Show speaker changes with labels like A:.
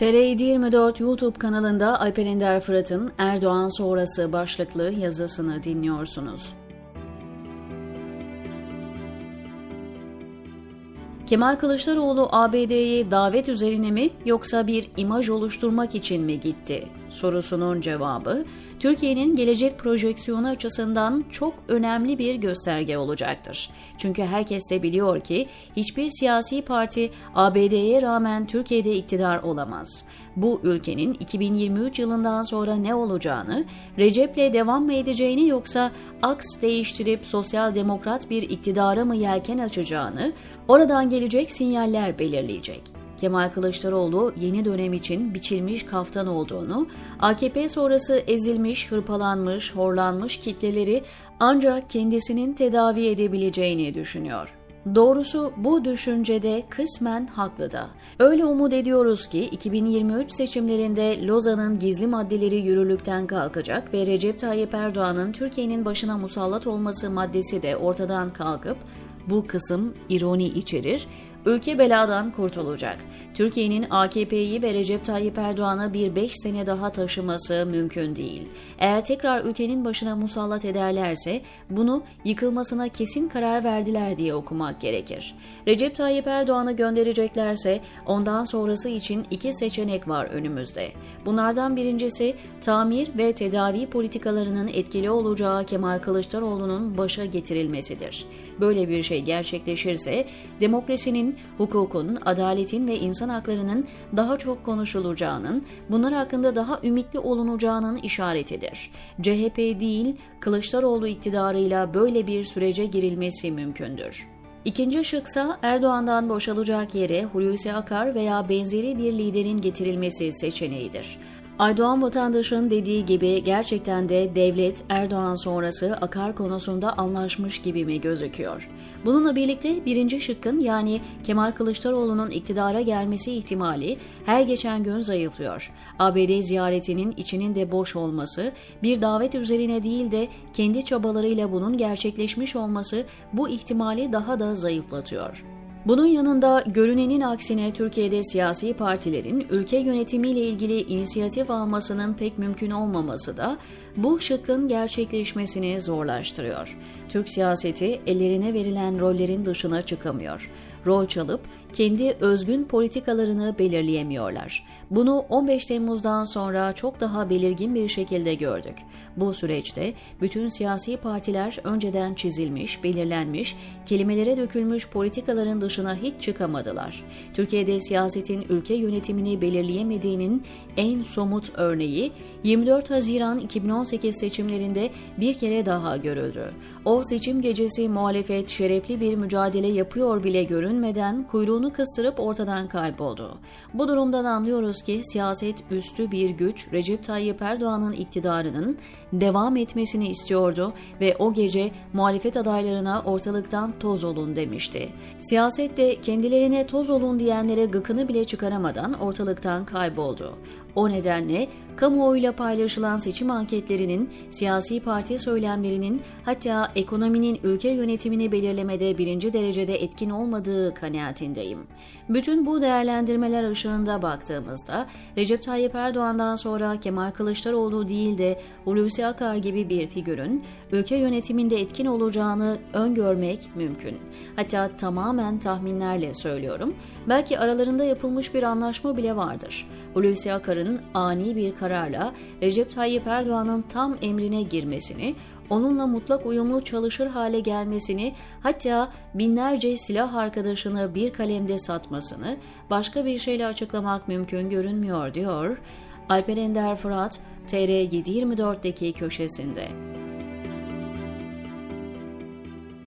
A: TR724 YouTube kanalında Alper Ender Fırat'ın Erdoğan sonrası başlıklı yazısını dinliyorsunuz. Kemal Kılıçdaroğlu ABD'ye davet üzerine mi yoksa bir imaj oluşturmak için mi gitti? Sorusunun cevabı Türkiye'nin gelecek projeksiyonu açısından çok önemli bir gösterge olacaktır. Çünkü herkes de biliyor ki hiçbir siyasi parti ABD'ye rağmen Türkiye'de iktidar olamaz. Bu ülkenin 2023 yılından sonra ne olacağını, Recep'le devam mı edeceğini yoksa aks değiştirip sosyal demokrat bir iktidara mı yelken açacağını, oradan gelecek sinyaller belirleyecek. Kemal Kılıçdaroğlu yeni dönem için biçilmiş kaftan olduğunu, AKP sonrası ezilmiş, hırpalanmış, horlanmış kitleleri ancak kendisinin tedavi edebileceğini düşünüyor. Doğrusu bu düşüncede kısmen haklı da. Öyle umut ediyoruz ki 2023 seçimlerinde Lozan'ın gizli maddeleri yürürlükten kalkacak ve Recep Tayyip Erdoğan'ın Türkiye'nin başına musallat olması maddesi de ortadan kalkıp bu kısım ironi içerir ülke beladan kurtulacak. Türkiye'nin AKP'yi ve Recep Tayyip Erdoğan'ı bir beş sene daha taşıması mümkün değil. Eğer tekrar ülkenin başına musallat ederlerse bunu yıkılmasına kesin karar verdiler diye okumak gerekir. Recep Tayyip Erdoğan'ı göndereceklerse ondan sonrası için iki seçenek var önümüzde. Bunlardan birincisi tamir ve tedavi politikalarının etkili olacağı Kemal Kılıçdaroğlu'nun başa getirilmesidir. Böyle bir şey gerçekleşirse demokrasinin hukukun, adaletin ve insan haklarının daha çok konuşulacağının, bunlar hakkında daha ümitli olunacağının işaretidir. CHP değil, Kılıçdaroğlu iktidarıyla böyle bir sürece girilmesi mümkündür. İkinci şıksa Erdoğan'dan boşalacak yere Hulusi Akar veya benzeri bir liderin getirilmesi seçeneğidir. Aydoğan vatandaşın dediği gibi gerçekten de devlet Erdoğan sonrası akar konusunda anlaşmış gibi mi gözüküyor? Bununla birlikte birinci şıkkın yani Kemal Kılıçdaroğlu'nun iktidara gelmesi ihtimali her geçen gün zayıflıyor. ABD ziyaretinin içinin de boş olması, bir davet üzerine değil de kendi çabalarıyla bunun gerçekleşmiş olması bu ihtimali daha da zayıflatıyor. Bunun yanında görünenin aksine Türkiye'de siyasi partilerin ülke yönetimiyle ilgili inisiyatif almasının pek mümkün olmaması da bu şıkkın gerçekleşmesini zorlaştırıyor. Türk siyaseti ellerine verilen rollerin dışına çıkamıyor. Rol çalıp kendi özgün politikalarını belirleyemiyorlar. Bunu 15 Temmuz'dan sonra çok daha belirgin bir şekilde gördük. Bu süreçte bütün siyasi partiler önceden çizilmiş, belirlenmiş, kelimelere dökülmüş politikaların dışına hiç çıkamadılar. Türkiye'de siyasetin ülke yönetimini belirleyemediğinin en somut örneği 24 Haziran 2018 seçimlerinde bir kere daha görüldü. O seçim gecesi muhalefet şerefli bir mücadele yapıyor bile görünmeden kuyruğunu kıstırıp ortadan kayboldu. Bu durumdan anlıyoruz ki siyaset üstü bir güç Recep Tayyip Erdoğan'ın iktidarının devam etmesini istiyordu ve o gece muhalefet adaylarına ortalıktan toz olun demişti. Siyaset de kendilerine toz olun diyenlere gıkını bile çıkaramadan ortalıktan kayboldu. O nedenle kamuoyuyla paylaşılan seçim anketlerinin, siyasi parti söylemlerinin hatta ekonominin ülke yönetimini belirlemede birinci derecede etkin olmadığı kanaatindeyim. Bütün bu değerlendirmeler ışığında baktığımızda Recep Tayyip Erdoğan'dan sonra Kemal Kılıçdaroğlu değil de Hulusi Akar gibi bir figürün ülke yönetiminde etkin olacağını öngörmek mümkün. Hatta tamamen tahminlerle söylüyorum. Belki aralarında yapılmış bir anlaşma bile vardır. Hulusi Akar'ın ani bir kararla Recep Tayyip Erdoğan'ın tam emrine girmesini, onunla mutlak uyumlu çalışır hale gelmesini, hatta binlerce silah arkadaşını bir kalemde satmasını başka bir şeyle açıklamak mümkün görünmüyor diyor Alper Ender Fırat TR724'deki köşesinde.